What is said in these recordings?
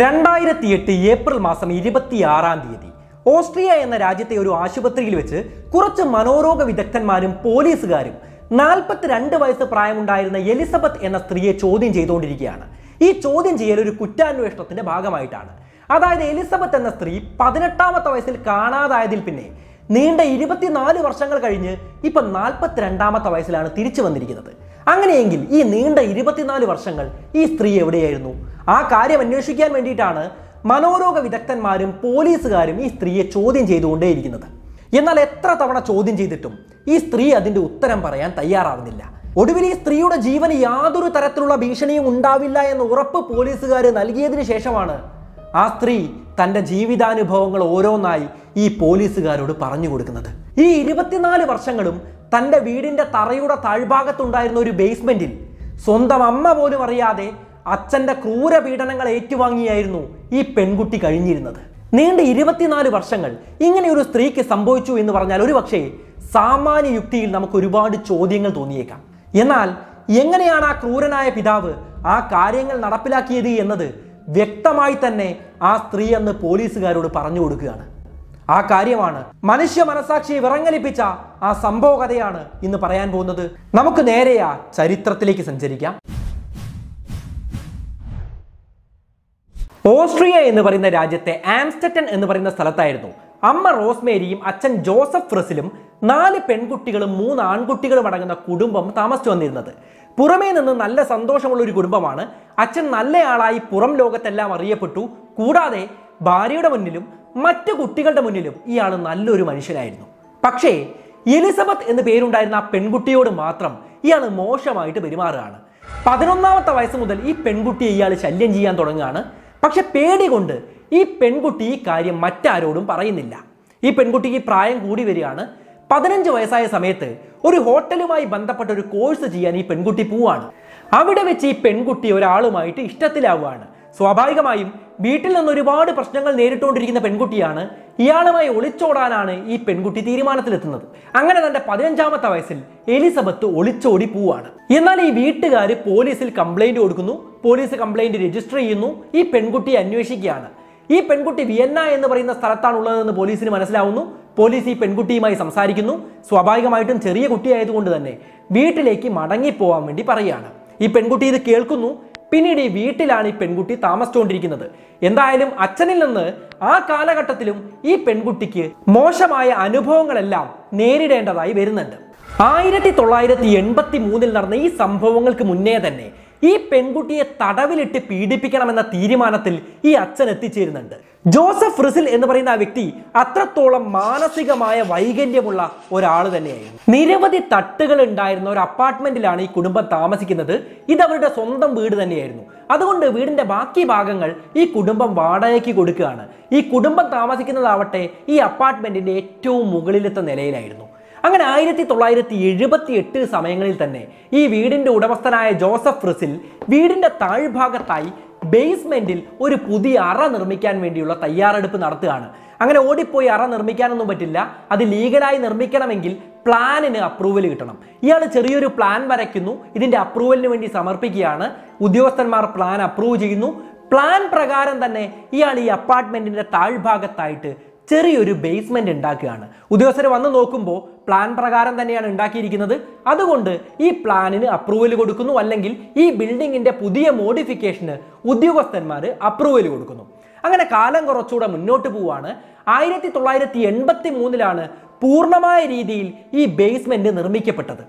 രണ്ടായിരത്തി എട്ട് ഏപ്രിൽ മാസം ഇരുപത്തിയാറാം തീയതി ഓസ്ട്രിയ എന്ന രാജ്യത്തെ ഒരു ആശുപത്രിയിൽ വെച്ച് കുറച്ച് മനോരോഗ വിദഗ്ധന്മാരും പോലീസുകാരും നാൽപ്പത്തിരണ്ട് വയസ്സ് പ്രായമുണ്ടായിരുന്ന എലിസബത്ത് എന്ന സ്ത്രീയെ ചോദ്യം ചെയ്തുകൊണ്ടിരിക്കുകയാണ്. ഈ ചോദ്യം ചെയ്യൽ ഒരു കുറ്റാന്വേഷണത്തിന്റെ ഭാഗമായിട്ടാണ്. അതായത് എലിസബത്ത് എന്ന സ്ത്രീ പതിനെട്ടാമത്തെ വയസ്സിൽ കാണാതായതിൽ പിന്നെ നീണ്ട ഇരുപത്തിനാല് വർഷങ്ങൾ കഴിഞ്ഞ് ഇപ്പൊ നാൽപ്പത്തിരണ്ടാമത്തെ വയസ്സിലാണ് തിരിച്ചു വന്നിരിക്കുന്നത്. അങ്ങനെയെങ്കിൽ ഈ നീണ്ട ഇരുപത്തിനാല് വർഷങ്ങൾ ഈ സ്ത്രീ എവിടെയായിരുന്നു? ആ കാര്യം അന്വേഷിക്കാൻ വേണ്ടിയിട്ടാണ് മനോരോഗ വിദഗ്ധന്മാരും പോലീസുകാരും ഈ സ്ത്രീയെ ചോദ്യം ചെയ്തുകൊണ്ടേയിരിക്കുന്നത്. എന്നാൽ എത്ര തവണ ചോദ്യം ചെയ്തിട്ടും ഈ സ്ത്രീ അതിന്റെ ഉത്തരം പറയാൻ തയ്യാറാവുന്നില്ല. ഒടുവിൽ ഈ സ്ത്രീയുടെ ജീവന് യാതൊരു തരത്തിലുള്ള ഭീഷണിയും ഉണ്ടാവില്ല എന്ന് ഉറപ്പ് പോലീസുകാർ നൽകിയതിന് ശേഷമാണ് ആ സ്ത്രീ തന്റെ ജീവിതാനുഭവങ്ങൾ ഓരോന്നായി ഈ പോലീസുകാരോട് പറഞ്ഞു കൊടുക്കുന്നത്. ഈ ഇരുപത്തിനാല് വർഷങ്ങളും തന്റെ വീടിന്റെ തറയുടെ താഴ്ഭാഗത്തുണ്ടായിരുന്ന ഒരു ബേസ്മെന്റിൽ സ്വന്തം അമ്മ പോലും അറിയാതെ അച്ഛന്റെ ക്രൂരപീഡനങ്ങൾ ഏറ്റുവാങ്ങിയായിരുന്നു ഈ പെൺകുട്ടി കഴിഞ്ഞിരുന്നത്. നീണ്ട ഇരുപത്തിനാല് വർഷങ്ങൾ ഇങ്ങനെ ഒരു സ്ത്രീക്ക് സംഭവിച്ചു എന്ന് പറഞ്ഞാൽ ഒരു പക്ഷേ സാമാന്യ യുക്തിയിൽ നമുക്ക് ഒരുപാട് ചോദ്യങ്ങൾ തോന്നിയേക്കാം. എന്നാൽ എങ്ങനെയാണ് ആ ക്രൂരനായ പിതാവ് ആ കാര്യങ്ങൾ നടപ്പിലാക്കിയത് എന്നത് വ്യക്തമായി തന്നെ ആ സ്ത്രീ അന്ന് പോലീസുകാരോട് പറഞ്ഞു കൊടുക്കുകയാണ്. ആ കാര്യമാണ്. മനുഷ്യ മനസാക്ഷിയെ വിറങ്ങലിപ്പിച്ച ആ സംഭവ കഥയാണ് ഇന്ന് പറയാൻ പോകുന്നത്. നമുക്ക് നേരെയാ ചരിത്രത്തിലേക്ക് സഞ്ചരിക്കാം. ഓസ്ട്രിയ എന്ന് പറയുന്ന രാജ്യത്തെ ആംസ്റ്ററ്റൺ എന്ന് പറയുന്ന സ്ഥലത്തായിരുന്നു. അമ്മ റോസ്മേരിയും അച്ഛൻ ജോസഫ് ഫ്രസിലും നാല് പെൺകുട്ടികളും മൂന്ന് ആൺകുട്ടികളും അടങ്ങുന്ന കുടുംബം താമസിച്ചു വന്നിരുന്നത്. പുറമേ നിന്ന് നല്ല സന്തോഷമുള്ള ഒരു കുടുംബമാണ്. അച്ഛൻ നല്ലയാളായി പുറം ലോകത്തെല്ലാം അറിയപ്പെട്ടു. കൂടാതെ ഭാര്യയുടെ മുന്നിലും മറ്റു കുട്ടികളുടെ മുന്നിലും ഇയാൾ നല്ലൊരു മനുഷ്യനായിരുന്നു. പക്ഷേ എലിസബത്ത് എന്ന് പേരുണ്ടായിരുന്ന ആ പെൺകുട്ടിയോട് മാത്രം ഇയാൾ മോശമായിട്ട് പെരുമാറുകയാണ്. പതിനൊന്നാമത്തെ വയസ്സ് മുതൽ ഈ പെൺകുട്ടിയെ ഇയാൾ ശല്യം ചെയ്യാൻ തുടങ്ങുകയാണ്. പക്ഷെ പേടി കൊണ്ട് ഈ പെൺകുട്ടി ഈ കാര്യം മറ്റാരോടും പറയുന്നില്ല. ഈ പെൺകുട്ടിക്ക് പ്രായം കൂടി വരികയാണ്. പതിനഞ്ച് വയസ്സായ സമയത്ത് ഒരു ഹോട്ടലുമായി ബന്ധപ്പെട്ട ഒരു കോഴ്സ് ചെയ്യാൻ ഈ പെൺകുട്ടി പോവാണ് അവിടെ വെച്ച് ഈ പെൺകുട്ടി ഒരാളുമായിട്ട് ഇഷ്ടത്തിലാവുകയാണ്. സ്വാഭാവികമായും വീട്ടിൽ നിന്ന് ഒരുപാട് പ്രശ്നങ്ങൾ നേരിട്ടുകൊണ്ടിരിക്കുന്ന പെൺകുട്ടിയാണ്. ഇയാളുമായി ഒളിച്ചോടാനാണ് ഈ പെൺകുട്ടി തീരുമാനത്തിലെത്തുന്നത്. അങ്ങനെ തന്റെ പതിനഞ്ചാമത്തെ വയസ്സിൽ എലിസബത്ത് ഒളിച്ചോടി പോവാണ്. എന്നാൽ ഈ വീട്ടുകാർ പോലീസിൽ കംപ്ലൈന്റ് കൊടുക്കുന്നു. പോലീസ് കംപ്ലൈന്റ് രജിസ്റ്റർ ചെയ്യുന്നു. ഈ പെൺകുട്ടിയെ അന്വേഷിക്കുകയാണ്. ഈ പെൺകുട്ടി വിയന്ന എന്ന് പറയുന്ന സ്ഥലത്താണ് ഉള്ളതെന്ന് പോലീസിന് മനസ്സിലാവുന്നു. പോലീസ് ഈ പെൺകുട്ടിയുമായി സംസാരിക്കുന്നു. സ്വാഭാവികമായിട്ടും ചെറിയ കുട്ടിയായതുകൊണ്ട് തന്നെ വീട്ടിലേക്ക് മടങ്ങിപ്പോവാൻ വേണ്ടി പറയുകയാണ്. ഈ പെൺകുട്ടി ഇത് കേൾക്കുന്നു. പിന്നീട് ഈ വീട്ടിലാണ് ഈ പെൺകുട്ടി താമസിച്ചുകൊണ്ടിരിക്കുന്നത്. എന്തായാലും അച്ഛനിൽ നിന്ന് ആ കാലഘട്ടത്തിലും ഈ പെൺകുട്ടിക്ക് മോശമായ അനുഭവങ്ങളെല്ലാം നേരിടേണ്ടതായി വരുന്നുണ്ട്. ആയിരത്തി തൊള്ളായിരത്തി എൺപത്തി മൂന്നിൽ നടന്ന ഈ സംഭവങ്ങൾക്ക് മുന്നേ തന്നെ ഈ പെൺകുട്ടിയെ തടവിലിട്ട് പീഡിപ്പിക്കണമെന്ന തീരുമാനത്തിൽ ഈ അച്ഛൻ എത്തിച്ചേരുന്നുണ്ട്. ജോസഫ് റിസിൽ എന്ന് പറയുന്ന ആ വ്യക്തി അത്രത്തോളം മാനസികമായ വൈകല്യമുള്ള ഒരാൾ തന്നെയായിരുന്നു. നിരവധി തട്ടുകൾ ഉണ്ടായിരുന്ന ഒരു അപ്പാർട്ട്മെന്റിലാണ് ഈ കുടുംബം താമസിക്കുന്നത്. ഇത് അവരുടെ സ്വന്തം വീട് തന്നെയായിരുന്നു. അതുകൊണ്ട് വീടിന്റെ ബാക്കി ഭാഗങ്ങൾ ഈ കുടുംബം വാടകയ്ക്ക് കൊടുക്കുകയാണ്. ഈ കുടുംബം താമസിക്കുന്നതാവട്ടെ ഈ അപ്പാർട്ട്മെന്റിന്റെ ഏറ്റവും മുകളിലത്തെ നിലയിലായിരുന്നു. അങ്ങനെ ആയിരത്തി തൊള്ളായിരത്തി എഴുപത്തി എട്ട് സമയങ്ങളിൽ തന്നെ ഈ വീടിന്റെ ഉടമസ്ഥനായ ജോസഫ് റിസിൽ വീടിന്റെ താഴ്ഭാഗത്തായി ബേസ്മെന്റിൽ ഒരു പുതിയ അറ നിർമ്മിക്കാൻ വേണ്ടിയുള്ള തയ്യാറെടുപ്പ് നടത്തുകയാണ്. അങ്ങനെ ഓടിപ്പോയി അറ നിർമ്മിക്കാനൊന്നും പറ്റില്ല. അത് ലീഗലായി നിർമ്മിക്കണമെങ്കിൽ പ്ലാനിന് അപ്രൂവൽ കിട്ടണം. ഇയാൾ ചെറിയൊരു പ്ലാൻ വരയ്ക്കുന്നു. ഇതിന്റെ അപ്രൂവലിന് വേണ്ടി സമർപ്പിക്കുകയാണ്. ഉദ്യോഗസ്ഥന്മാർ പ്ലാൻ അപ്രൂവ് ചെയ്യുന്നു. പ്ലാൻ പ്രകാരം തന്നെ ഇയാൾ ഈ അപ്പാർട്ട്മെന്റിന്റെ താഴ്ഭാഗത്തായിട്ട് ചെറിയൊരു ബേസ്മെന്റ് ഉണ്ടാക്കുകയാണ്. ഉദ്യോഗസ്ഥർ വന്ന് നോക്കുമ്പോൾ പ്ലാൻ പ്രകാരം തന്നെയാണ് ഉണ്ടാക്കിയിരിക്കുന്നത്. അതുകൊണ്ട് ഈ പ്ലാനിന് അപ്രൂവൽ കൊടുക്കുന്നു. അല്ലെങ്കിൽ ഈ ബിൽഡിങ്ങിന്റെ പുതിയ മോഡിഫിക്കേഷന് ഉദ്യോഗസ്ഥന്മാർ അപ്രൂവൽ കൊടുക്കുന്നു. അങ്ങനെ കാലം കുറച്ചുകൂടെ മുന്നോട്ട് പോവാണ്. ആയിരത്തി തൊള്ളായിരത്തി എൺപത്തി മൂന്നിലാണ് പൂർണമായ രീതിയിൽ ഈ ബേസ്മെന്റ് നിർമ്മിക്കപ്പെട്ടത്.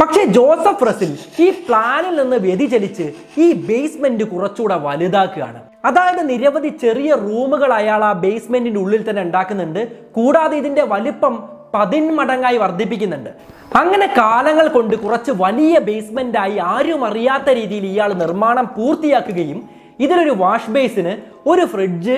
പക്ഷേ ജോസഫ് റസിൽ ഈ പ്ലാനിൽ നിന്ന് വ്യതിചലിച്ച് ഈ ബേസ്മെന്റ് കുറച്ചുകൂടെ വലുതാക്കുകയാണ്. അതായത് നിരവധി ചെറിയ റൂമുകൾ അയാൾ ആ ബേസ്മെന്റിന്റെ ഉള്ളിൽ തന്നെ ഉണ്ടാക്കുന്നുണ്ട്. കൂടാതെ ഇതിന്റെ വലിപ്പം പതിന്മടങ്ങായി വർദ്ധിപ്പിക്കുന്നുണ്ട്. അങ്ങനെ കാലങ്ങൾ കൊണ്ട് കുറച്ച് വലിയ ബേസ്മെന്റായി ആരും അറിയാത്ത രീതിയിൽ ഇയാൾ നിർമ്മാണം പൂർത്തിയാക്കുകയും ഇതിലൊരു വാഷ് ബേസിന് ഒരു ഫ്രിഡ്ജ്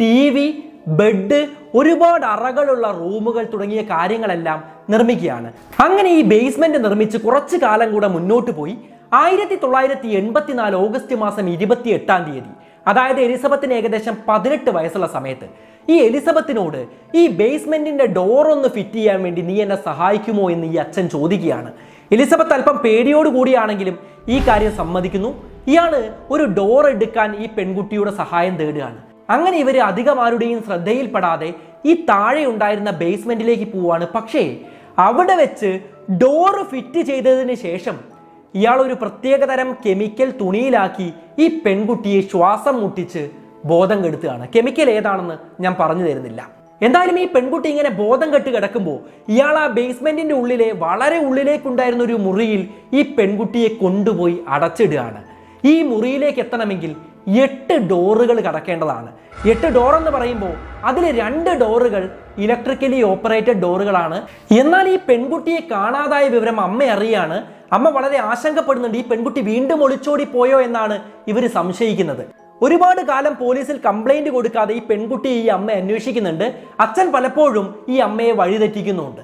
ടി വി ബെഡ് ഒരുപാട് അറകളുള്ള റൂമുകൾ തുടങ്ങിയ കാര്യങ്ങളെല്ലാം നിർമ്മിക്കുകയാണ്. അങ്ങനെ ഈ ബേസ്മെന്റ് നിർമ്മിച്ച് കുറച്ച് കാലം കൂടെ മുന്നോട്ട് പോയി. ആയിരത്തി തൊള്ളായിരത്തി എൺപത്തിനാല് ഓഗസ്റ്റ് മാസം ഇരുപത്തി എട്ടാം തീയതി അതായത് എലിസബത്തിന് ഏകദേശം പതിനെട്ട് വയസ്സുള്ള സമയത്ത്. ഈ എലിസബത്തിനോട് ഈ ബേസ്മെന്റിന്റെ ഡോർ ഒന്ന് ഫിറ്റ് ചെയ്യാൻ വേണ്ടി നീ എന്നെ സഹായിക്കുമോ എന്ന് ഈ അച്ഛൻ ചോദിക്കുകയാണ്. എലിസബത്ത് അല്പം പേടിയോട് കൂടിയാണെങ്കിലും ഈ കാര്യം സമ്മതിക്കുന്നു. ഇയാൾ ഒരു ഡോർ എടുക്കാൻ ഈ പെൺകുട്ടിയുടെ സഹായം തേടുകയാണ്. അങ്ങനെ ഇവർ അധികം ആരുടെയും ശ്രദ്ധയിൽപ്പെടാതെ ഈ താഴെ ഉണ്ടായിരുന്ന ബേസ്മെന്റിലേക്ക് പോവാണ് പക്ഷേ അവിടെ വെച്ച് ഡോർ ഫിറ്റ് ചെയ്തതിന് ശേഷം ഇയാൾ ഒരു പ്രത്യേക തരം കെമിക്കൽ തുണിയിലാക്കി ഈ പെൺകുട്ടിയെ ശ്വാസം മുട്ടിച്ച് ബോധം കെടുത്തുകയാണ്. കെമിക്കൽ ഏതാണെന്ന് ഞാൻ പറഞ്ഞു തരുന്നില്ല. എന്തായാലും ഈ പെൺകുട്ടി ഇങ്ങനെ ബോധം കെട്ട് കിടക്കുമ്പോൾ ഇയാൾ ആ ബേസ്മെന്റിന്റെ ഉള്ളിലെ വളരെ ഉള്ളിലേക്കുണ്ടായിരുന്ന ഒരു മുറിയിൽ ഈ പെൺകുട്ടിയെ കൊണ്ടുപോയി അടച്ചിടുകയാണ്. ഈ മുറിയിലേക്ക് എത്തണമെങ്കിൽ എട്ട് ഡോറുകൾ കടക്കേണ്ടതാണ്. എട്ട് ഡോർ എന്ന് പറയുമ്പോൾ അതിൽ രണ്ട് ഡോറുകൾ ഇലക്ട്രിക്കലി ഓപ്പറേറ്റഡ് ഡോറുകളാണ്. എന്നാൽ ഈ പെൺകുട്ടിയെ കാണാതായ വിവരം അമ്മ അറിയാണ്. അമ്മ വളരെ ആശങ്കപ്പെടുന്നുണ്ട് ഈ പെൺകുട്ടി വീണ്ടും ഒളിച്ചോടി പോയോ? എന്നാണ് ഇവർ സംശയിക്കുന്നത്. ഒരുപാട് കാലം പോലീസിൽ കംപ്ലൈന്റ് കൊടുക്കാതെ ഈ പെൺകുട്ടി ഈ അമ്മയെ അന്വേഷിക്കുന്നുണ്ട്. അച്ഛൻ പലപ്പോഴും ഈ അമ്മയെ വഴിതെറ്റിക്കുന്നുണ്ട്.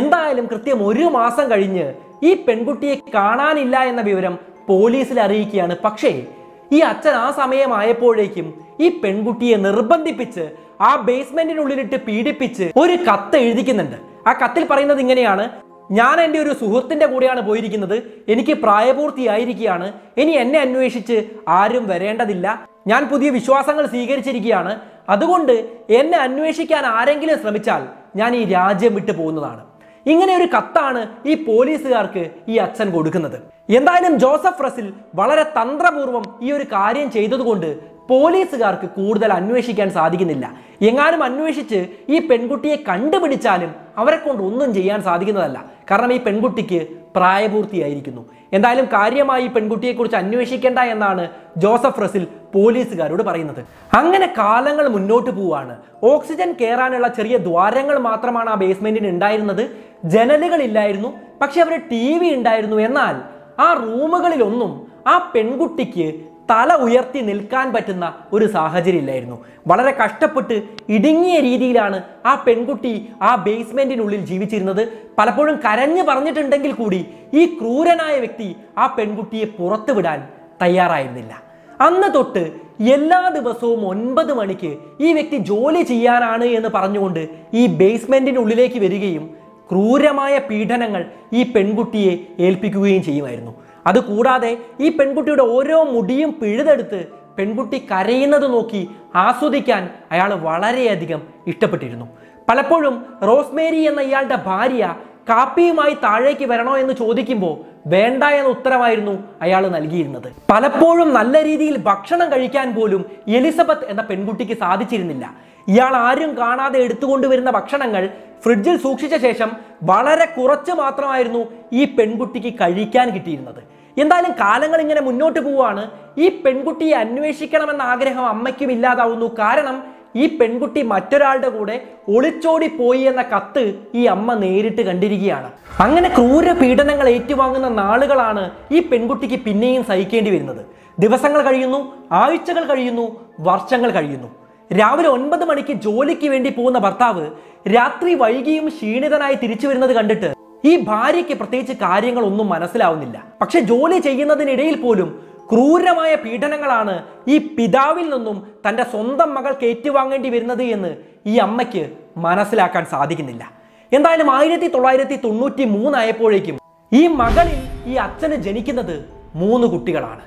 എന്തായാലും കൃത്യം ഒരു മാസം കഴിഞ്ഞ് ഈ പെൺകുട്ടിയെ കാണാനില്ല എന്ന വിവരം പോലീസിൽ അറിയിക്കുകയാണ്. പക്ഷേ ഈ അച്ഛൻ ആ സമയമായപ്പോഴേക്കും ഈ പെൺകുട്ടിയെ നിർബന്ധിപ്പിച്ച് ആ ബേസ്മെന്റിനുള്ളിലിട്ട് പീഡിപ്പിച്ച് ഒരു കത്ത് എഴുതിക്കുന്നുണ്ട്. ആ കത്തിൽ പറയുന്നത് ഇങ്ങനെയാണ് ഞാൻ എന്റെ ഒരു സുഹൃത്തിന്റെ കൂടെയാണ് പോയിരിക്കുന്നത്. എനിക്ക് പ്രായപൂർത്തിയായിരിക്കുകയാണ്. ഇനി എന്നെ അന്വേഷിച്ച് ആരും വരേണ്ടതില്ല. ഞാൻ പുതിയ വിശ്വാസങ്ങൾ സ്വീകരിച്ചിരിക്കുകയാണ്. അതുകൊണ്ട് എന്നെ അന്വേഷിക്കാൻ ആരെങ്കിലും ശ്രമിച്ചാൽ ഞാൻ ഈ രാജ്യം വിട്ടു പോകുന്നതാണ്. ഇങ്ങനെ ഒരു കത്താണ് ഈ പോലീസുകാർക്ക് ഈ അച്ഛൻ കൊടുക്കുന്നത്. എന്തായാലും ജോസഫ് റസിൽ വളരെ തന്ത്രപൂർവം ഈ ഒരു കാര്യം ചെയ്തതുകൊണ്ട് പോലീസുകാർക്ക് കൂടുതൽ അന്വേഷിക്കാൻ സാധിക്കുന്നില്ല. എങ്ങാനും അന്വേഷിച്ച് ഈ പെൺകുട്ടിയെ കണ്ടുപിടിച്ചാലും അവരെ കൊണ്ട് ഒന്നും ചെയ്യാൻ സാധിക്കുന്നതല്ല. കാരണം ഈ പെൺകുട്ടിക്ക് പ്രായപൂർത്തിയായിരിക്കുന്നു. എന്തായാലും കാര്യമായി പെൺകുട്ടിയെക്കുറിച്ച് അന്വേഷിക്കേണ്ട എന്നാണ് ജോസഫ് റസിൽ പോലീസുകാരോട് പറയുന്നത്. അങ്ങനെ കാലങ്ങൾ മുന്നോട്ട് പോവാണ് ഓക്സിജൻ കയറാനുള്ള ചെറിയ ദ്വാരങ്ങൾ മാത്രമാണ് ആ ബേസ്മെന്റിന് ഉണ്ടായിരുന്നത്. ജനലുകളില്ലായിരുന്നു പക്ഷെ അവർ ടി വി ഉണ്ടായിരുന്നു. എന്നാൽ ആ റൂമുകളിലൊന്നും ആ പെൺകുട്ടിക്ക് തല ഉയർത്തി നിൽക്കാൻ പറ്റുന്ന ഒരു സാഹചര്യം ഇല്ലായിരുന്നു വളരെ കഷ്ടപ്പെട്ട് ഇടുങ്ങിയ രീതിയിലാണ് ആ പെൺകുട്ടി ആ ബേസ്മെന്റിനുള്ളിൽ ജീവിച്ചിരുന്നത്. പലപ്പോഴും കരഞ്ഞു പറഞ്ഞിട്ടുണ്ടെങ്കിൽ കൂടി ഈ ക്രൂരനായ വ്യക്തി ആ പെൺകുട്ടിയെ പുറത്തു വിടാൻ തയ്യാറായിരുന്നില്ല. അന്ന് തൊട്ട് എല്ലാ ദിവസവും ഒൻപത് മണിക്ക് ഈ വ്യക്തി ജോലി ചെയ്യാനാണ് എന്ന് പറഞ്ഞുകൊണ്ട് ഈ ബേസ്മെന്റിനുള്ളിലേക്ക് വരികയും ക്രൂരമായ പീഡനങ്ങൾ ഈ പെൺകുട്ടിയെ ഏൽപ്പിക്കുകയും ചെയ്യുമായിരുന്നു. അതുകൂടാതെ ഈ പെൺകുട്ടിയുടെ ഓരോ മുടിയും പിഴുതെടുത്ത് പെൺകുട്ടി കരയുന്നത് നോക്കി ആസ്വദിക്കാൻ അയാൾ വളരെയധികം ഇഷ്ടപ്പെട്ടിരുന്നു. പലപ്പോഴും റോസ്മേരി എന്ന ഇയാളുടെ ഭാര്യ കാപ്പിയുമായി താഴേക്ക് വരണോ എന്ന് ചോദിക്കുമ്പോൾ വേണ്ട എന്ന ഉത്തരമായിരുന്നു അയാൾ നൽകിയിരുന്നത്. പലപ്പോഴും നല്ല രീതിയിൽ ഭക്ഷണം കഴിക്കാൻ പോലും എലിസബത്ത് എന്ന പെൺകുട്ടിക്ക് സാധിച്ചിരുന്നില്ല. ഇയാൾ ആരും കാണാതെ എടുത്തുകൊണ്ടുവരുന്ന ഭക്ഷണങ്ങൾ ഫ്രിഡ്ജിൽ സൂക്ഷിച്ച ശേഷം വളരെ കുറച്ച് മാത്രമായിരുന്നു ഈ പെൺകുട്ടിക്ക് കഴിക്കാൻ കിട്ടിയിരുന്നത്. എന്തായാലും കാലങ്ങൾ ഇങ്ങനെ മുന്നോട്ട് പോവുകയാണ്. ഈ പെൺകുട്ടിയെ അന്വേഷിക്കണമെന്ന ആഗ്രഹം അമ്മയ്ക്കും ഇല്ലാതാവുന്നു. കാരണം ഈ പെൺകുട്ടി മറ്റൊരാളുടെ കൂടെ ഒളിച്ചോടി പോയി എന്ന കത്ത് ഈ അമ്മ നേരിട്ട് കണ്ടിരിക്കുകയാണ്. അങ്ങനെ ക്രൂര പീഡനങ്ങൾ ഏറ്റുവാങ്ങുന്ന നാളുകളാണ് ഈ പെൺകുട്ടിക്ക് പിന്നെയും സഹിക്കേണ്ടി വരുന്നത്. ദിവസങ്ങൾ കഴിയുന്നു ആഴ്ചകൾ കഴിയുന്നു വർഷങ്ങൾ കഴിയുന്നു. രാവിലെ ഒൻപത് മണിക്ക് ജോലിക്ക് വേണ്ടി പോകുന്ന ഭർത്താവ് രാത്രി വൈകിയും ക്ഷീണിതനായി തിരിച്ചു വരുന്നത് കണ്ടിട്ട് ഈ ഭാര്യയ്ക്ക് പ്രത്യേകിച്ച് കാര്യങ്ങളൊന്നും മനസ്സിലാവുന്നില്ല. പക്ഷെ ജോലി ചെയ്യുന്നതിനിടയിൽ പോലും ക്രൂരമായ പീഡനങ്ങളാണ് ഈ പിതാവിൽ നിന്നും തന്റെ സ്വന്തം മകൾക്ക് ഏറ്റുവാങ്ങേണ്ടി വരുന്നത് എന്ന് ഈ അമ്മയ്ക്ക് മനസ്സിലാക്കാൻ സാധിക്കുന്നില്ല. എന്തായാലും ആയിരത്തി തൊള്ളായിരത്തി തൊണ്ണൂറ്റി മൂന്നായപ്പോഴേക്കും ഈ മകളിൽ ഈ അച്ഛന് ജനിക്കുന്നത് മൂന്ന് കുട്ടികളാണ്.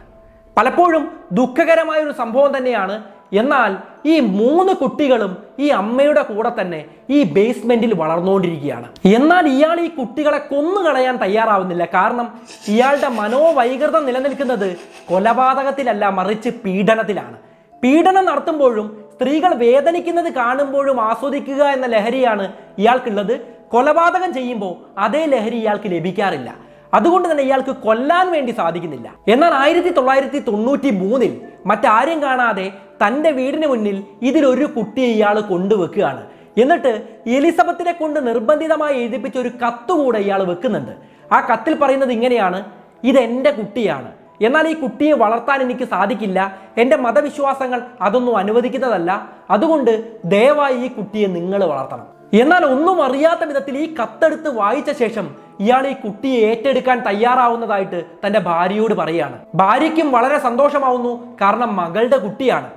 പലപ്പോഴും ദുഃഖകരമായ ഒരു സംഭവം തന്നെയാണ് എന്നാൽ ഈ മൂന്ന് കുട്ടികളും ഈ അമ്മയുടെ കൂടെ തന്നെ ഈ ബേസ്മെന്റിൽ വളർന്നുകൊണ്ടിരിക്കുകയാണ്. എന്നാൽ ഇയാൾ ഈ കുട്ടികളെ കൊന്നു കളയാൻ തയ്യാറാവുന്നില്ല. കാരണം ഇയാളുടെ മനോവൈകൃതം നിലനിൽക്കുന്നത് കൊലപാതകത്തിലല്ല മറിച്ച് പീഡനത്തിലാണ്. പീഡനം നടത്തുമ്പോഴും സ്ത്രീകൾ വേദനിക്കുന്നത് കാണുമ്പോഴും ആസ്വദിക്കുക എന്ന ലഹരിയാണ് ഇയാൾക്കുള്ളത്. കൊലപാതകം ചെയ്യുമ്പോൾ അതേ ലഹരി ഇയാൾക്ക് ലഭിക്കാറില്ല. അതുകൊണ്ട് തന്നെ ഇയാൾക്ക് കൊല്ലാൻ വേണ്ടി സാധിക്കുന്നില്ല. എന്നാൽ ആയിരത്തി തൊള്ളായിരത്തി തൊണ്ണൂറ്റി മൂന്നിൽ മറ്റാരും കാണാതെ തന്റെ വീടിന് മുന്നിൽ ഇതിലൊരു കുട്ടിയെ ഇയാൾ കൊണ്ടുവെക്കുകയാണ്. എന്നിട്ട് എലിസബത്തിനെ കൊണ്ട് നിർബന്ധിതമായി എഴുതിപ്പിച്ച ഒരു കത്തുകൂടെ ഇയാൾ വെക്കുന്നുണ്ട്. ആ കത്തിൽ പറയുന്നത് ഇങ്ങനെയാണ് ഇതെന്റെ കുട്ടിയാണ്. എന്നാൽ ഈ കുട്ടിയെ വളർത്താൻ എനിക്ക് സാധിക്കില്ല. എന്റെ മതവിശ്വാസങ്ങൾ അതൊന്നും അനുവദിക്കുന്നതല്ല. അതുകൊണ്ട് ദയവായി ഈ കുട്ടിയെ നിങ്ങൾ വളർത്തണം. എന്നാൽ ഒന്നും അറിയാത്ത വിധത്തിൽ ഈ കത്തെടുത്ത് വായിച്ച ശേഷം ഇയാൾ ഈ കുട്ടിയെ ഏറ്റെടുക്കാൻ തയ്യാറാവുന്നതായിട്ട് തന്റെ ഭാര്യയോട് പറയുകയാണ്. ഭാര്യയ്ക്കും വളരെ സന്തോഷമാവുന്നു. കാരണം മകളുടെ കുട്ടിയാണ്.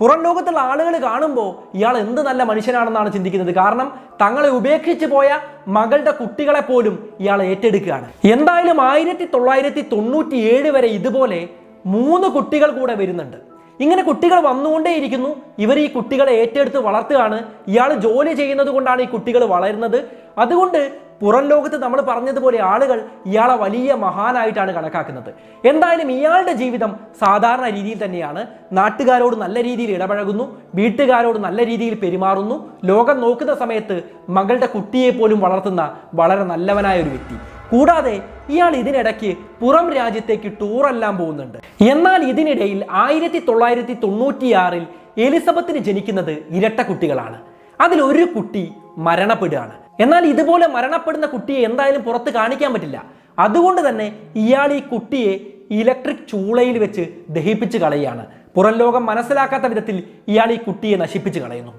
പുറം ലോകത്തുള്ള ആളുകൾ കാണുമ്പോൾ ഇയാൾ എന്ത് നല്ല മനുഷ്യനാണെന്നാണ് ചിന്തിക്കുന്നത്. കാരണം തങ്ങളെ ഉപേക്ഷിച്ച് പോയ മകളുടെ കുട്ടികളെ പോലും ഇയാൾ ഏറ്റെടുക്കുകയാണ്. എന്തായാലും ആയിരത്തി തൊള്ളായിരത്തി തൊണ്ണൂറ്റി ഏഴ് വരെ ഇതുപോലെ മൂന്ന് കുട്ടികൾ കൂടെ വരുന്നുണ്ട്. ഇങ്ങനെ കുട്ടികൾ വന്നുകൊണ്ടേയിരിക്കുന്നു. ഇവർ ഈ കുട്ടികളെ ഏറ്റെടുത്ത് വളർത്തുകയാണ്. ഇയാൾ ജോലി ചെയ്യുന്നത് കൊണ്ടാണ് ഈ കുട്ടികൾ വളരുന്നത്. അതുകൊണ്ട് പുറം ലോകത്ത് നമ്മൾ പറഞ്ഞതുപോലെ ആളുകൾ ഇയാളെ വലിയ മഹാനായിട്ടാണ് കണക്കാക്കുന്നത്. എന്തായാലും ഇയാളുടെ ജീവിതം സാധാരണ രീതിയിൽ തന്നെയാണ്. നാട്ടുകാരോട് നല്ല രീതിയിൽ ഇടപഴകുന്നു. വീട്ടുകാരോട് നല്ല രീതിയിൽ പെരുമാറുന്നു. ലോകം നോക്കുന്ന സമയത്ത് മകളുടെ കുട്ടിയെ പോലും വളർത്തുന്ന വളരെ നല്ലവനായ ഒരു വ്യക്തി. കൂടാതെ ഇയാൾ ഇതിനിടയ്ക്ക് പുറം രാജ്യത്തേക്ക് ടൂറെല്ലാം പോകുന്നുണ്ട്. എന്നാൽ ഇതിനിടയിൽ ആയിരത്തി തൊള്ളായിരത്തി തൊണ്ണൂറ്റിയാറിൽ എലിസബത്തിന് ജനിക്കുന്നത് ഇരട്ട കുട്ടികളാണ്. അതിൽ ഒരു കുട്ടി മരണപ്പെടുകയാണ്. എന്നാൽ ഇതുപോലെ മരണപ്പെടുന്ന കുട്ടിയെ എന്തായാലും പുറത്ത് കാണിക്കാൻ പറ്റില്ല. അതുകൊണ്ട് തന്നെ ഇയാൾ ഈ കുട്ടിയെ ഇലക്ട്രിക് ചൂളയിൽ വെച്ച് ദഹിപ്പിച്ച് കളയുകയാണ്. പുറം ലോകം മനസ്സിലാക്കാത്ത വിധത്തിൽ ഇയാൾ ഈ കുട്ടിയെ നശിപ്പിച്ച് കളയുന്നു.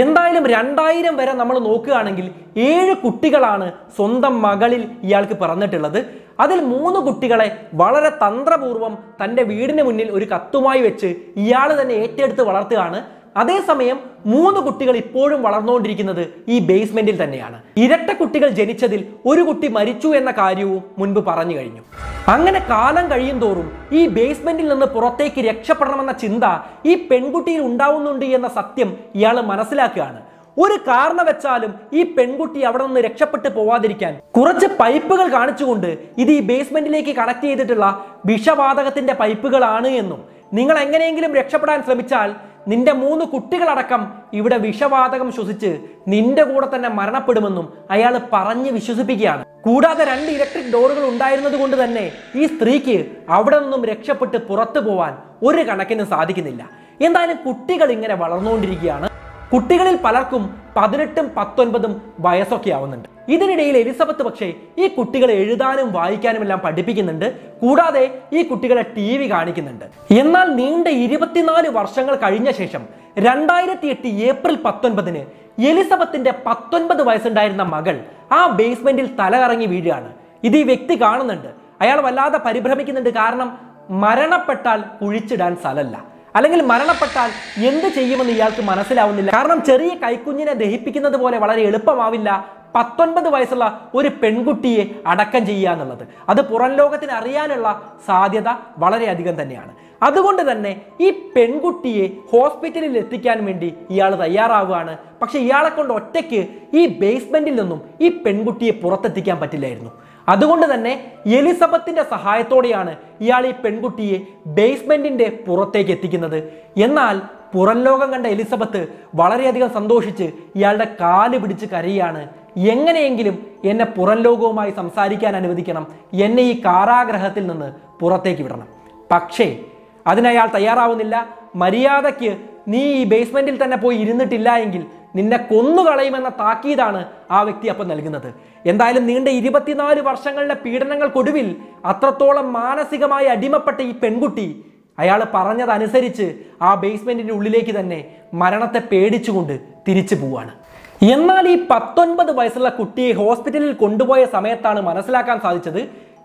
എന്തായാലും രണ്ടായിരം വരെ നമ്മൾ നോക്കുകയാണെങ്കിൽ ഏഴ് കുട്ടികളാണ് സ്വന്തം മകളിൽ ഇയാൾക്ക് പിറന്നിട്ടുള്ളത്. അതിൽ മൂന്ന് കുട്ടികളെ വളരെ തന്ത്രപൂർവം തന്റെ വീടിന് മുന്നിൽ ഒരു കത്തുമായി വെച്ച് ഇയാൾ തന്നെ ഏറ്റെടുത്ത് വളർത്തുകയാണ്. അതേസമയം മൂന്ന് കുട്ടികൾ ഇപ്പോഴും വളർന്നുകൊണ്ടിരിക്കുന്നത് ഈ ബേസ്മെന്റിൽ തന്നെയാണ്. ഇരട്ട കുട്ടികൾ ജനിച്ചതിൽ ഒരു കുട്ടി മരിച്ചു എന്ന കാര്യവും മുൻപ് പറഞ്ഞു കഴിഞ്ഞു. അങ്ങനെ കാലം കഴിയും തോറും ഈ ബേസ്മെന്റിൽ നിന്ന് പുറത്തേക്ക് രക്ഷപ്പെടണമെന്ന ചിന്ത ഈ പെൺകുട്ടിയിൽ ഉണ്ടാവുന്നുണ്ട് എന്ന സത്യം ഇയാൾ മനസ്സിലാക്കുകയാണ്. ഒരു കാരണവച്ചാലും ഈ പെൺകുട്ടി അവിടെ നിന്ന് രക്ഷപ്പെട്ടു പോവാതിരിക്കാൻ കുറച്ച് പൈപ്പുകൾ കാണിച്ചുകൊണ്ട് ഇത് ഈ ബേസ്മെന്റിലേക്ക് കണക്ട് ചെയ്തിട്ടുള്ള വിഷവാതകത്തിന്റെ പൈപ്പുകളാണ് എന്നും. നിങ്ങൾ എങ്ങനെയെങ്കിലും രക്ഷപ്പെടാൻ ശ്രമിച്ചാൽ നിന്റെ മൂന്ന് കുട്ടികളടക്കം ഇവിടെ വിഷവാതകം ശ്വസിച്ച് നിന്റെ കൂടെ തന്നെ മരണപ്പെടുമെന്നും അയാൾ പറഞ്ഞ് വിശ്വസിപ്പിക്കുകയാണ്. കൂടാതെ രണ്ട് ഇലക്ട്രിക് ഡോറുകൾ ഉണ്ടായിരുന്നത് കൊണ്ട് തന്നെ ഈ സ്ത്രീക്ക് അവിടെ നിന്നും രക്ഷപ്പെട്ട് പുറത്തു പോവാൻ ഒരു കണക്കിന് സാധിക്കുന്നില്ല. എന്തായാലും കുട്ടികൾ ഇങ്ങനെ വളർന്നുകൊണ്ടിരിക്കുകയാണ്. കുട്ടികളിൽ പലർക്കും പതിനെട്ടും പത്തൊൻപതും വയസ്സൊക്കെ ആവുന്നുണ്ട്. ഇതിനിടയിൽ എലിസബത്ത് പക്ഷേ ഈ കുട്ടികളെ എഴുതാനും വായിക്കാനും എല്ലാം പഠിപ്പിക്കുന്നുണ്ട്. കൂടാതെ ഈ കുട്ടികളെ ടി വി കാണിക്കുന്നുണ്ട്. എന്നാൽ നീണ്ട ഇരുപത്തിനാല് വർഷങ്ങൾ കഴിഞ്ഞ ശേഷം രണ്ടായിരത്തി എട്ട് ഏപ്രിൽ പത്തൊൻപതിന് എലിസബത്തിന്റെ പത്തൊൻപത് വയസ്സുണ്ടായിരുന്ന മകൾ ആ ബേസ്മെന്റിൽ തലകറങ്ങി വീഴുകയാണ്. ഇത് ഈ വ്യക്തി കാണുന്നുണ്ട്. അയാൾ വല്ലാതെ പരിഭ്രമിക്കുന്നുണ്ട് കാരണം മരണപ്പെട്ടാൽ കുഴിച്ചിടാൻ സ്ഥലമല്ല അല്ലെങ്കിൽ മരണപ്പെട്ടാൽ എന്ത് ചെയ്യുമെന്ന് ഇയാൾക്ക് മനസ്സിലാവുന്നില്ല. കാരണം ചെറിയ കൈക്കുഞ്ഞിനെ ദഹിപ്പിക്കുന്നത് പോലെ വളരെ എളുപ്പമാവില്ല. പത്തൊൻപത് വയസ്സുള്ള ഒരു പെൺകുട്ടിയെ അടക്കം ചെയ്യുക എന്നുള്ളത്. അത് പുറം ലോകത്തിന് അറിയാനുള്ള സാധ്യത വളരെയധികം തന്നെയാണ്. അതുകൊണ്ട് തന്നെ ഈ പെൺകുട്ടിയെ ഹോസ്പിറ്റലിൽ എത്തിക്കാൻ വേണ്ടി ഇയാൾ തയ്യാറാവുകയാണ്. പക്ഷെ ഇയാളെ കൊണ്ട് ഒറ്റയ്ക്ക് ഈ ബേസ്മെന്റിൽ നിന്നും ഈ പെൺകുട്ടിയെ പുറത്തെത്തിക്കാൻ പറ്റില്ലായിരുന്നു. അതുകൊണ്ട് തന്നെ എലിസബത്തിന്റെ സഹായത്തോടെയാണ് ഇയാൾ ഈ പെൺകുട്ടിയെ ബേസ്മെന്റിന്റെ പുറത്തേക്ക് എത്തിക്കുന്നത്. എന്നാൽ പുറം ലോകം കണ്ട എലിസബത്ത് വളരെയധികം സന്തോഷിച്ച് ഇയാളുടെ കാൽ പിടിച്ച് കരയാണ് എങ്ങനെയെങ്കിലും എന്നെ പുറം ലോകവുമായി സംസാരിക്കാൻ അനുവദിക്കണം. എന്നെ ഈ കാരാഗ്രഹത്തിൽ നിന്ന് പുറത്തേക്ക് വിടണം. പക്ഷേ അതിനയാൾ തയ്യാറാവുന്നില്ല. മര്യാദയ്ക്ക് നീ ഈ ബേസ്മെന്റിൽ തന്നെ പോയി ഇരുന്നിട്ടില്ല എങ്കിൽ നിന്നെ കൊന്നുകളയുമെന്ന താക്കീതാണ് ആ വ്യക്തി അപ്പം നൽകുന്നത്. എന്തായാലും നീണ്ട ഇരുപത്തിനാല് വർഷങ്ങളുടെ പീഡനങ്ങൾക്കൊടുവിൽ അത്രത്തോളം മാനസികമായി അടിമപ്പെട്ട ഈ പെൺകുട്ടി അയാൾ പറഞ്ഞതനുസരിച്ച് ആ ബേസ്മെന്റിന്റെ ഉള്ളിലേക്ക് തന്നെ മരണത്തെ പേടിച്ചുകൊണ്ട് തിരിച്ചു പോവാണ്. എന്നാൽ ഈ പത്തൊൻപത് വയസ്സുള്ള കുട്ടിയെ ഹോസ്പിറ്റലിൽ കൊണ്ടുപോയ സമയത്താണ് മനസ്സിലാക്കാൻ സാധിച്ചത്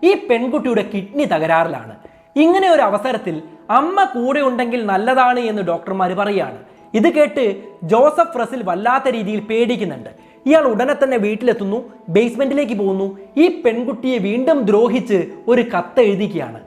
ഈ പെൺകുട്ടിയുടെ കിഡ്നി തകരാറിലാണ്. ഇങ്ങനെ ഒരു അവസരത്തിൽ അമ്മ കൂടെ ഉണ്ടെങ്കിൽ നല്ലതാണ് എന്ന് ഡോക്ടർമാർ പറയുകയാണ് ഇത് കേട്ട് ജോസഫ് ഫ്രസിൽ വല്ലാത്ത രീതിയിൽ പേടിക്കുന്നുണ്ട്. ഇയാൾ ഉടനെ തന്നെ വീട്ടിലെത്തുന്നു ബേസ്മെന്റിലേക്ക് പോകുന്നു. ഈ പെൺകുട്ടിയെ വീണ്ടും ദ്രോഹിച്ച് ഒരു കത്ത് എഴുതിക്കുകയാണ്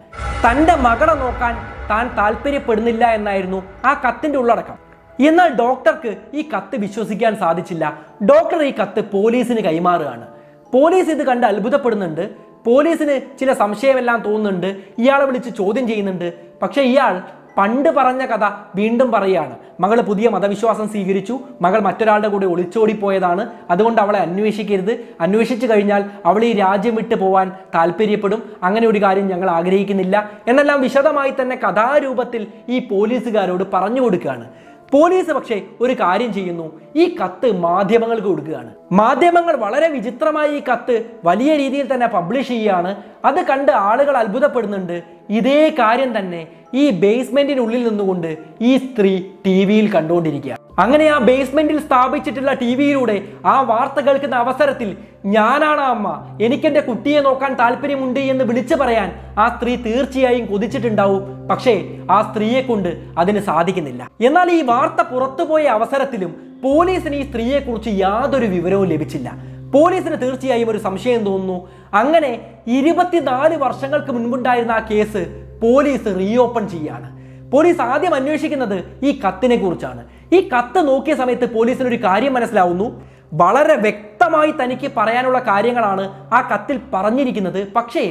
തന്റെ മകളെ നോക്കാൻ താൻ താല്പര്യപ്പെടുന്നില്ല എന്നായിരുന്നു ആ കത്തിന്റെ ഉള്ളടക്കം. എന്നാൽ ഡോക്ടർക്ക് ഈ കത്ത് വിശ്വസിക്കാൻ സാധിച്ചില്ല. ഡോക്ടർ ഈ കത്ത് പോലീസിന് കൈമാറുകയാണ്. പോലീസ് ഇത് കണ്ട് അത്ഭുതപ്പെടുന്നുണ്ട്. പോലീസിന് ചില സംശയമെല്ലാം തോന്നുന്നുണ്ട്. ഇയാളെ വിളിച്ച് ചോദ്യം ചെയ്യുന്നുണ്ട്. പക്ഷേ ഇയാൾ പണ്ട് പറഞ്ഞ കഥ വീണ്ടും പറയുകയാണ്. മകൾ പുതിയ മതവിശ്വാസം സ്വീകരിച്ചു. മകൾ മറ്റൊരാളുടെ കൂടെ ഒളിച്ചോടിപ്പോയതാണ്. അതുകൊണ്ട് അവളെ അന്വേഷിക്കരുത്. അന്വേഷിച്ചു കഴിഞ്ഞാൽ അവൾ ഈ രാജ്യം വിട്ടു പോവാൻ താല്പര്യപ്പെടും. അങ്ങനെ ഒരു കാര്യം ഞങ്ങൾ ആഗ്രഹിക്കുന്നില്ല. എന്നെല്ലാം വിശദമായി തന്നെ കഥാരൂപത്തിൽ ഈ പോലീസുകാരോട് പറഞ്ഞു കൊടുക്കുകയാണ്. പോലീസ് പക്ഷേ ഒരു കാര്യം ചെയ്യുന്നു. ഈ കത്ത് മാധ്യമങ്ങൾക്ക് കൊടുക്കുകയാണ്. മാധ്യമങ്ങൾ വളരെ വിചിത്രമായി ഈ കത്ത് വലിയ രീതിയിൽ തന്നെ പബ്ലിഷ് ചെയ്യുകയാണ്. അത് കണ്ട് ആളുകൾ അത്ഭുതപ്പെടുന്നുണ്ട്. ഇതേ കാര്യം തന്നെ ഈ ബേസ്മെന്റിനുള്ളിൽ നിന്നുകൊണ്ട് ഈ സ്ത്രീ ടി വിയിൽ കണ്ടുകൊണ്ടിരിക്കുക അങ്ങനെ ആ ബേസ്മെന്റിൽ സ്ഥാപിച്ചിട്ടുള്ള ടി വിയിലൂടെ ആ വാർത്ത കേൾക്കുന്ന അവസരത്തിൽ ഞാനാണ് അമ്മ. എനിക്കെന്റെ കുട്ടിയെ നോക്കാൻ താല്പര്യമുണ്ട് എന്ന് വിളിച്ചു പറയാൻ ആ സ്ത്രീ തീർച്ചയായും കൊതിച്ചിട്ടുണ്ടാവും. പക്ഷേ ആ സ്ത്രീയെ കൊണ്ട് അതിന് സാധിക്കുന്നില്ല. എന്നാൽ ഈ വാർത്ത പുറത്തുപോയ അവസരത്തിലും പോലീസിന് ഈ സ്ത്രീയെ കുറിച്ച് യാതൊരു വിവരവും ലഭിച്ചില്ല. പോലീസിന് തീർച്ചയായും ഒരു സംശയം തോന്നുന്നു. അങ്ങനെ ഇരുപത്തിനാല് വർഷങ്ങൾക്ക് മുൻപുണ്ടായിരുന്ന ആ കേസ് പോലീസ് റീഓപ്പൺ ചെയ്യാണ്. പോലീസ് ആദ്യം അന്വേഷിക്കുന്നത് ഈ കത്തിനെ കുറിച്ചാണ്. ഈ കത്ത് നോക്കിയ സമയത്ത് പോലീസിന് ഒരു കാര്യം മനസ്സിലാവുന്നു. വളരെ വ്യക്തമായി തനിക്ക് പറയാനുള്ള കാര്യങ്ങളാണ് ആ കത്തിൽ പറഞ്ഞിരിക്കുന്നത്. പക്ഷേ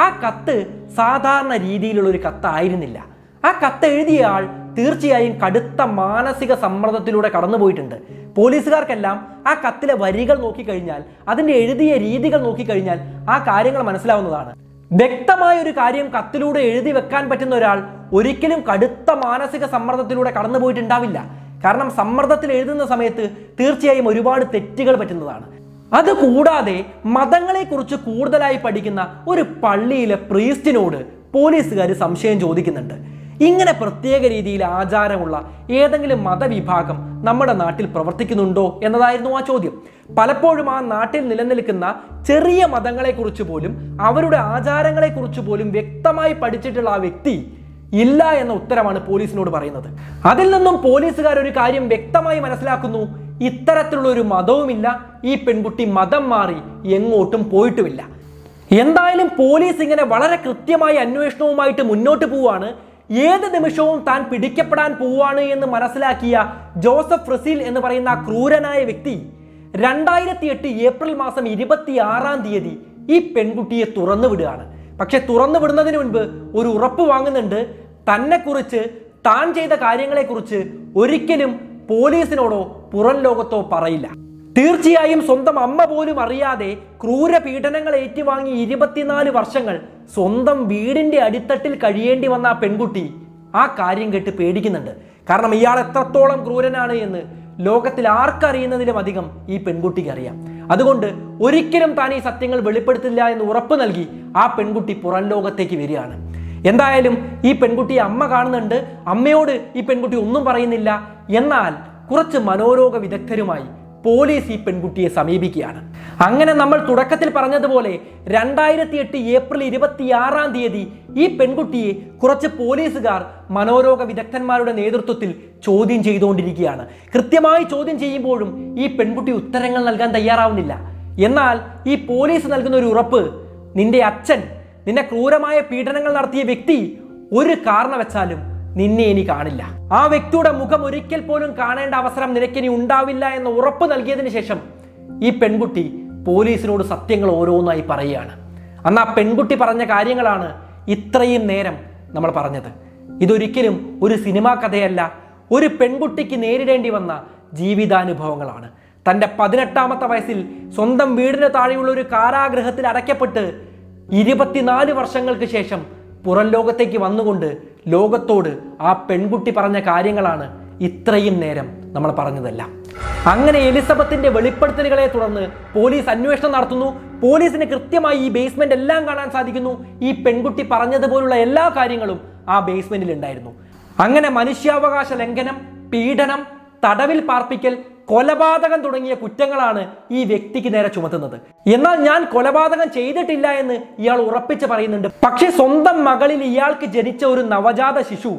ആ കത്ത് സാധാരണ രീതിയിലുള്ള ഒരു കത്തായിരുന്നില്ല. ആ കത്ത് എഴുതിയ ആൾ തീർച്ചയായും കടുത്ത മാനസിക സമ്മർദ്ദത്തിലൂടെ കടന്നുപോയിട്ടുണ്ട്. പോലീസുകാർക്കെല്ലാം ആ കത്തിലെ വരികൾ നോക്കിക്കഴിഞ്ഞാൽ അതിന്റെ എഴുതിയ രീതികൾ നോക്കിക്കഴിഞ്ഞാൽ ആ കാര്യങ്ങൾ മനസ്സിലാവുന്നതാണ്. വ്യക്തമായ ഒരു കാര്യം കത്തിലൂടെ എഴുതി വെക്കാൻ പറ്റുന്ന ഒരാൾ ഒരിക്കലും കടുത്ത മാനസിക സമ്മർദ്ദത്തിലൂടെ കടന്നുപോയിട്ടുണ്ടാവില്ല. കാരണം സമ്മർദ്ദത്തിൽ എഴുതുന്ന സമയത്ത് തീർച്ചയായും ഒരുപാട് തെറ്റുകൾ പറ്റുന്നതാണ്. അതുകൂടാതെ മതങ്ങളെക്കുറിച്ച് കൂടുതലായി പഠിക്കുന്ന ഒരു പള്ളിയിലെ പ്രീസ്റ്റിനോട് പോലീസുകാർ സംശയം ചോദിക്കുന്നുണ്ട്. ഇങ്ങനെ പ്രത്യേക രീതിയിൽ ആചാരമുള്ള ഏതെങ്കിലും മതവിഭാഗം നമ്മുടെ നാട്ടിൽ പ്രവർത്തിക്കുന്നുണ്ടോ എന്നതായിരുന്നു ആ ചോദ്യം. പലപ്പോഴും ആ നാട്ടിൽ നിലനിൽക്കുന്ന ചെറിയ മതങ്ങളെക്കുറിച്ച് പോലും അവരുടെ ആചാരങ്ങളെക്കുറിച്ച് പോലും വ്യക്തമായി പഠിച്ചിട്ടുള്ള ആ വ്യക്തി ഇല്ല എന്ന ഉത്തരമാണ് പോലീസിനോട് പറയുന്നത്. അതിൽ നിന്നും പോലീസുകാർ ഒരു കാര്യം വ്യക്തമായി മനസ്സിലാക്കുന്നു. ഇത്തരത്തിലുള്ള ഒരു മതവുമില്ല. ഈ പെൺകുട്ടി മതം മാറി എങ്ങോട്ടും പോയിട്ടുമില്ല. എന്തായാലും പോലീസ് ഇങ്ങനെ വളരെ കൃത്യമായ അന്വേഷണവുമായിട്ട് മുന്നോട്ട് പോവാണ് ഏത് നിമിഷവും താൻ പിടിക്കപ്പെടാൻ പോവാണ് എന്ന് മനസ്സിലാക്കിയ ജോസഫ് റസീൽ എന്ന് പറയുന്ന ക്രൂരനായ വ്യക്തി രണ്ടായിരത്തി എട്ട് ഏപ്രിൽ മാസം ഇരുപത്തി ആറാം തീയതി ഈ പെൺകുട്ടിയെ തുറന്നു വിടുകയാണ്. പക്ഷെ തുറന്നു വിടുന്നതിന് മുൻപ് ഒരു ഉറപ്പ് വാങ്ങുന്നുണ്ട്. തന്നെ കുറിച്ച് താൻ ചെയ്ത കാര്യങ്ങളെക്കുറിച്ച് ഒരിക്കലും പോലീസിനോടോ പുറം ലോകത്തോ പറയില്ല. തീർച്ചയായും സ്വന്തം അമ്മ പോലും അറിയാതെ ക്രൂര പീഡനങ്ങൾ ഏറ്റുവാങ്ങി ഇരുപത്തിനാല് വർഷങ്ങൾ സ്വന്തം വീടിന്റെ അടിത്തട്ടിൽ കഴിയേണ്ടി വന്ന ആ പെൺകുട്ടി ആ കാര്യം കേട്ട് പേടിക്കുന്നുണ്ട്. കാരണം ഇയാൾ എത്രത്തോളം ക്രൂരനാണ് എന്ന് ലോകത്തിൽ ആർക്കറിയുന്നതിലും അധികം ഈ പെൺകുട്ടിക്ക് അറിയാം. അതുകൊണ്ട് ഒരിക്കലും താൻ ഈ സത്യങ്ങൾ വെളിപ്പെടുത്തില്ല എന്ന് ഉറപ്പ് നൽകി ആ പെൺകുട്ടി പുറം ലോകത്തേക്ക് വരികയാണ്. എന്തായാലും ഈ പെൺകുട്ടി അമ്മ കാണുന്നുണ്ട്. അമ്മയോട് ഈ പെൺകുട്ടി ഒന്നും പറയുന്നില്ല. എന്നാൽ കുറച്ച് മനോരോഗ വിദഗ്ധരുമായി പോലീസ് ഈ പെൺകുട്ടിയെ സമീപിക്കുകയാണ്. അങ്ങനെ നമ്മൾ തുടക്കത്തിൽ പറഞ്ഞതുപോലെ രണ്ടായിരത്തി എട്ട് ഏപ്രിൽ ഇരുപത്തിയാറാം തീയതി ഈ പെൺകുട്ടിയെ കുറച്ച് പോലീസുകാർ മനോരോഗ വിദഗ്ധന്മാരുടെ നേതൃത്വത്തിൽ ചോദ്യം ചെയ്തുകൊണ്ടിരിക്കുകയാണ്. കൃത്യമായി ചോദ്യം ചെയ്യുമ്പോഴും ഈ പെൺകുട്ടി ഉത്തരങ്ങൾ നൽകാൻ തയ്യാറാവുന്നില്ല. എന്നാൽ ഈ പോലീസ് നൽകുന്ന ഒരു ഉറപ്പ് നിന്റെ അച്ഛൻ നിന്നെ ക്രൂരമായ പീഡനങ്ങൾ നടത്തിയ വ്യക്തി ഒരു കാരണവച്ചാലും നിന്നെ ഇനി കാണില്ല. ആ വ്യക്തിയുടെ മുഖം ഒരിക്കൽ പോലും കാണേണ്ട അവസരം നിനക്കിനി ഉണ്ടാവില്ല എന്ന ഉറപ്പ് നൽകിയതിന് ശേഷം ഈ പെൺകുട്ടി പോലീസിനോട് സത്യങ്ങൾ ഓരോന്നായി പറയുകയാണ്. അന്ന് ആ പെൺകുട്ടി പറഞ്ഞ കാര്യങ്ങളാണ് ഇത്രയും നേരം നമ്മൾ പറഞ്ഞത്. ഇതൊരിക്കലും ഒരു സിനിമാ കഥയല്ല ഒരു പെൺകുട്ടിക്ക് നേരിടേണ്ടി വന്ന ജീവിതാനുഭവങ്ങളാണ്. തന്റെ പതിനെട്ടാമത്തെ വയസ്സിൽ സ്വന്തം വീടിന് താഴെയുള്ള ഒരു കാരാഗ്രഹത്തിൽ അടയ്ക്കപ്പെട്ട് ഇരുപത്തിനാല് വർഷങ്ങൾക്ക് ശേഷം പുറം ലോകത്തേക്ക് വന്നുകൊണ്ട് ലോകത്തോട് ആ പെൺകുട്ടി പറഞ്ഞ കാര്യങ്ങളാണ് ഇത്രയും നേരം നമ്മൾ പറഞ്ഞതെല്ലാം. അങ്ങനെ എലിസബത്തിന്റെ വെളിപ്പെടുത്തലുകളെ തുടർന്ന് പോലീസ് അന്വേഷണം നടത്തുന്നു പോലീസിന് കൃത്യമായി ഈ ബേസ്മെന്റ് എല്ലാം കാണാൻ സാധിക്കുന്നു. ഈ പെൺകുട്ടി പറഞ്ഞതുപോലുള്ള എല്ലാ കാര്യങ്ങളും ആ ബേസ്മെന്റിൽ ഉണ്ടായിരുന്നു. അങ്ങനെ മനുഷ്യാവകാശ ലംഘനം പീഡനം തടവിൽ പാർപ്പിക്കൽ കൊലപാതകം തുടങ്ങിയ കുറ്റങ്ങളാണ് ഈ വ്യക്തിക്ക് നേരെ ചുമത്തുന്നത്. എന്നാൽ ഞാൻ കൊലപാതകം ചെയ്തിട്ടില്ല എന്ന് ഇയാൾ ഉറപ്പിച്ച് പറയുന്നുണ്ട്. പക്ഷേ സ്വന്തം മകളിൽ ഇയാൾക്ക് ജനിച്ച ഒരു നവജാത ശിശു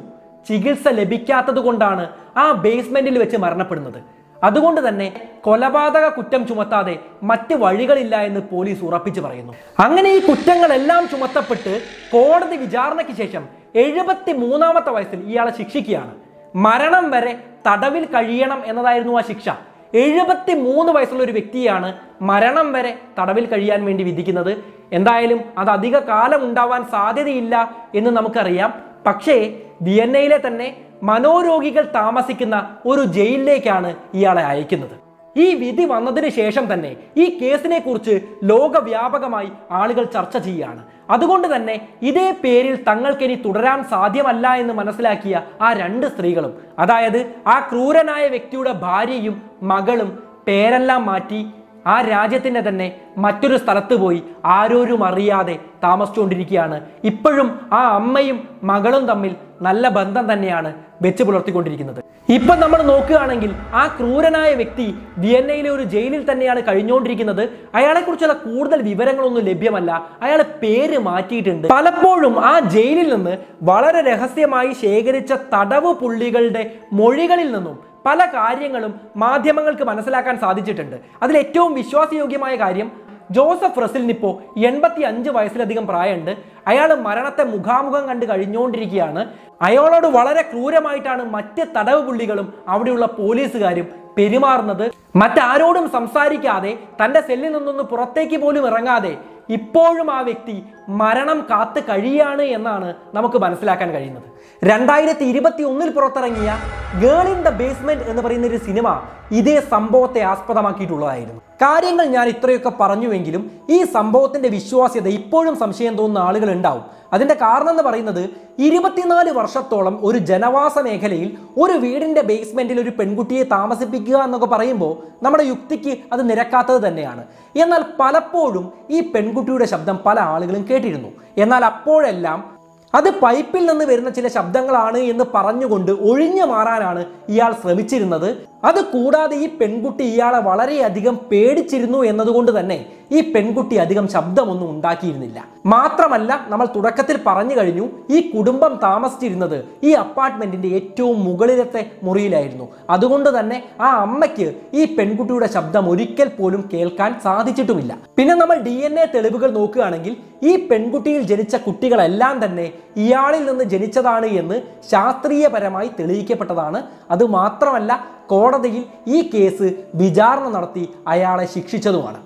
ചികിത്സ ലഭിക്കാത്തത് കൊണ്ടാണ് ആ ബേസ്മെന്റിൽ വെച്ച് മരണപ്പെടുന്നത്. അതുകൊണ്ട് തന്നെ കൊലപാതക കുറ്റം ചുമത്താതെ മറ്റ് വഴികളില്ല എന്ന് പോലീസ് ഉറപ്പിച്ചു പറയുന്നു. അങ്ങനെ ഈ കുറ്റങ്ങളെല്ലാം ചുമത്തപ്പെട്ട് കോടതി വിചാരണയ്ക്ക് ശേഷം എഴുപത്തി മൂന്നാമത്തെ വയസ്സിൽ ഇയാളെ ശിക്ഷിക്കുകയാണ്. മരണം വരെ തടവിൽ കഴിയണം എന്നതായിരുന്നു ആ ശിക്ഷ. എഴുപത്തി മൂന്ന് വയസ്സുള്ള ഒരു വ്യക്തിയാണ് മരണം വരെ തടവിൽ കഴിയാൻ വേണ്ടി വിധിക്കുന്നത്. എന്തായാലും അത് അധിക കാലം ഉണ്ടാവാൻ സാധ്യതയില്ല എന്ന് നമുക്കറിയാം. പക്ഷേ വിയന്നയിലെ തന്നെ മനോരോഗികൾ താമസിക്കുന്ന ഒരു ജയിലിലേക്കാണ് ഇയാളെ അയക്കുന്നത്. ഈ വിധി വന്നതിന് ശേഷം തന്നെ ഈ കേസിനെ കുറിച്ച് ലോകവ്യാപകമായി ആളുകൾ ചർച്ച ചെയ്യുകയാണ്. അതുകൊണ്ട് തന്നെ ഇതേ പേരിൽ തങ്ങൾക്കിനി തുടരാൻ സാധ്യമല്ല എന്ന് മനസ്സിലാക്കിയ ആ രണ്ട് സ്ത്രീകളും അതായത് ആ ക്രൂരനായ വ്യക്തിയുടെ ഭാര്യയും മകളും പേരെല്ലാം മാറ്റി ആ രാജ്യത്തിന്റെ തന്നെ മറ്റൊരു സ്ഥലത്ത് പോയി ആരോരും അറിയാതെ താമസിച്ചുകൊണ്ടിരിക്കുകയാണ്. ഇപ്പോഴും ആ അമ്മയും മകളും തമ്മിൽ നല്ല ബന്ധം തന്നെയാണ് വെച്ച് പുലർത്തിക്കൊണ്ടിരിക്കുന്നത്. ഇപ്പം നമ്മൾ നോക്കുകയാണെങ്കിൽ ആ ക്രൂരനായ വ്യക്തി വിയന്നയിലെ ഒരു ജയിലിൽ തന്നെയാണ് കഴിഞ്ഞുകൊണ്ടിരിക്കുന്നത്. അയാളെക്കുറിച്ചുള്ള കൂടുതൽ വിവരങ്ങളൊന്നും ലഭ്യമല്ല. അയാൾ പേര് മാറ്റിയിട്ടുണ്ട്. പലപ്പോഴും ആ ജയിലിൽ നിന്ന് വളരെ രഹസ്യമായി ശേഖരിച്ച തടവ് പുള്ളികളുടെ മൊഴികളിൽ നിന്നും പല കാര്യങ്ങളും മാധ്യമങ്ങൾക്ക് മനസ്സിലാക്കാൻ സാധിച്ചിട്ടുണ്ട്. അതിൽ ഏറ്റവും വിശ്വാസയോഗ്യമായ കാര്യം ജോസഫ് റസിലിനിപ്പോ എൺപത്തി അഞ്ച് വയസ്സിലധികം പ്രായമുണ്ട്. അയാൾ മരണത്തെ മുഖാമുഖം കണ്ട് കഴിഞ്ഞുകൊണ്ടിരിക്കുകയാണ്. അയാളോട് വളരെ ക്രൂരമായിട്ടാണ് മറ്റ് തടവ് പുള്ളികളും അവിടെയുള്ള പോലീസുകാരും പെരുമാറുന്നത്. മറ്റാരോടും സംസാരിക്കാതെ തന്റെ സെല്ലിൽ നിന്നൊന്ന് പുറത്തേക്ക് പോലും ഇറങ്ങാതെ ഇപ്പോഴും ആ വ്യക്തി മരണം കാത്തു കഴിയാണ് എന്നാണ് നമുക്ക് മനസ്സിലാക്കാൻ കഴിയുന്നത്. രണ്ടായിരത്തി ഇരുപത്തി ഒന്നിൽ പുറത്തിറങ്ങിയ ഗേൾ ഇൻ ദ ബേസ്മെന്റ് എന്ന് പറയുന്ന ഒരു സിനിമ ഇതേ സംഭവത്തെ ആസ്പദമാക്കിയിട്ടുള്ളതായിരുന്നു. കാര്യങ്ങൾ ഞാൻ ഇത്രയൊക്കെ പറഞ്ഞുവെങ്കിലും ഈ സംഭവത്തിന്റെ വിശ്വാസ്യത ഇപ്പോഴും സംശയം തോന്നുന്ന ആളുകൾ ഉണ്ടാവും അതിന്റെ കാരണം എന്ന് പറയുന്നത് ഇരുപത്തിനാല് വർഷത്തോളം ഒരു ജനവാസ മേഖലയിൽ ഒരു വീടിന്റെ ബേസ്മെന്റിൽ ഒരു പെൺകുട്ടിയെ താമസിപ്പിക്കുക എന്നൊക്കെ പറയുമ്പോൾ നമ്മുടെ യുക്തിക്ക് അത് നിരക്കാത്തത് തന്നെയാണ്. എന്നാൽ പലപ്പോഴും ഈ പെൺകുട്ടിയുടെ ശബ്ദം പല ആളുകളും കേട്ടിരുന്നു. എന്നാൽ അപ്പോഴെല്ലാം അത് പൈപ്പിൽ നിന്ന് വരുന്ന ചില ശബ്ദങ്ങളാണ് എന്ന് പറഞ്ഞുകൊണ്ട് ഒഴിഞ്ഞു മാറാനാണ് ഇയാൾ ശ്രമിച്ചിരുന്നത്. അത് കൂടാതെ ഈ പെൺകുട്ടി ഇയാളെ വളരെയധികം പേടിച്ചിരുന്നു എന്നതുകൊണ്ട് തന്നെ ഈ പെൺകുട്ടി അധികം ശബ്ദമൊന്നും ഉണ്ടാക്കിയിരുന്നില്ല. മാത്രമല്ല നമ്മൾ തുടക്കത്തിൽ പറഞ്ഞു കഴിഞ്ഞു ഈ കുടുംബം താമസിച്ചിരുന്നത് ഈ അപ്പാർട്ട്മെന്റിന്റെ ഏറ്റവും മുകളിലത്തെ മുറിയിലായിരുന്നു. അതുകൊണ്ട് തന്നെ ആ അമ്മയ്ക്ക് ഈ പെൺകുട്ടിയുടെ ശബ്ദം ഒരിക്കൽ പോലും കേൾക്കാൻ സാധിച്ചിട്ടുമില്ല. പിന്നെ നമ്മൾ ഡി തെളിവുകൾ നോക്കുകയാണെങ്കിൽ ഈ പെൺകുട്ടിയിൽ ജനിച്ച കുട്ടികളെല്ലാം തന്നെ ഇയാളിൽ നിന്ന് ജനിച്ചതാണ് എന്ന് ശാസ്ത്രീയപരമായി തെളിയിക്കപ്പെട്ടതാണ്. അത് മാത്രമല്ല കോടതിയിൽ ഈ കേസ് വിചാരണ നടത്തി അയാളെ ശിക്ഷിച്ചതുമാണ്.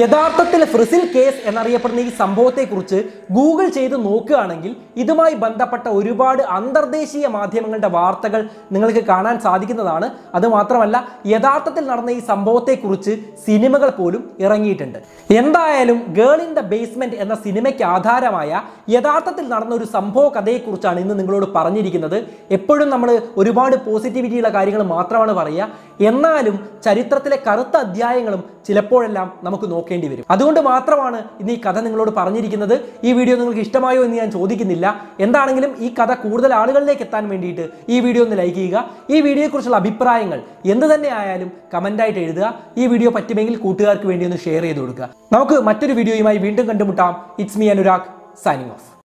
യഥാർത്ഥത്തിൽ ഫ്രിസിൽ കേസ് എന്നറിയപ്പെടുന്ന ഈ സംഭവത്തെക്കുറിച്ച് ഗൂഗിൾ ചെയ്ത് നോക്കുകയാണെങ്കിൽ ഇതുമായി ബന്ധപ്പെട്ട ഒരുപാട് അന്തർദേശീയ മാധ്യമങ്ങളുടെ വാർത്തകൾ നിങ്ങൾക്ക് കാണാൻ സാധിക്കുന്നതാണ്. അതുമാത്രമല്ല യഥാർത്ഥത്തിൽ നടന്ന ഈ സംഭവത്തെക്കുറിച്ച് സിനിമകൾ പോലും ഇറങ്ങിയിട്ടുണ്ട്. എന്തായാലും ഗേൾ ഇൻ ദ ബേസ്മെന്റ് എന്ന സിനിമയ്ക്ക് ആധാരമായ യഥാർത്ഥത്തിൽ നടന്ന ഒരു സംഭവ കഥയെക്കുറിച്ചാണ് ഇന്ന് നിങ്ങളോട് പറഞ്ഞിരിക്കുന്നത്. എപ്പോഴും നമ്മൾ ഒരുപാട് പോസിറ്റിവിറ്റിയുള്ള കാര്യങ്ങൾ മാത്രമാണ് പറയുക. എന്നാലും ചരിത്രത്തിലെ കറുത്ത അധ്യായങ്ങളും ചിലപ്പോഴെല്ലാം നമുക്ക് നോക്കേണ്ടി വരും. അതുകൊണ്ട് മാത്രമാണ് ഇന്ന് ഈ കഥ നിങ്ങളോട് പറഞ്ഞിരിക്കുന്നത്. ഈ വീഡിയോ നിങ്ങൾക്ക് ഇഷ്ടമായോ എന്ന് ഞാൻ ചോദിക്കുന്നില്ല. എന്താണെങ്കിലും ഈ കഥ കൂടുതൽ ആളുകളിലേക്ക് എത്താൻ വേണ്ടിയിട്ട് ഈ വീഡിയോ ഒന്ന് ലൈക്ക് ചെയ്യുക. ഈ വീഡിയോയെക്കുറിച്ചുള്ള അഭിപ്രായങ്ങൾ എന്ത് തന്നെ ആയാലും കമന്റായിട്ട് എഴുതുക. ഈ വീഡിയോ പറ്റുമെങ്കിൽ കൂട്ടുകാർക്ക് വേണ്ടി ഒന്ന് ഷെയർ ചെയ്ത് കൊടുക്കുക. നമുക്ക് മറ്റൊരു വീഡിയോയുമായി വീണ്ടും കണ്ടുമുട്ടാം. It's me Anurag signing off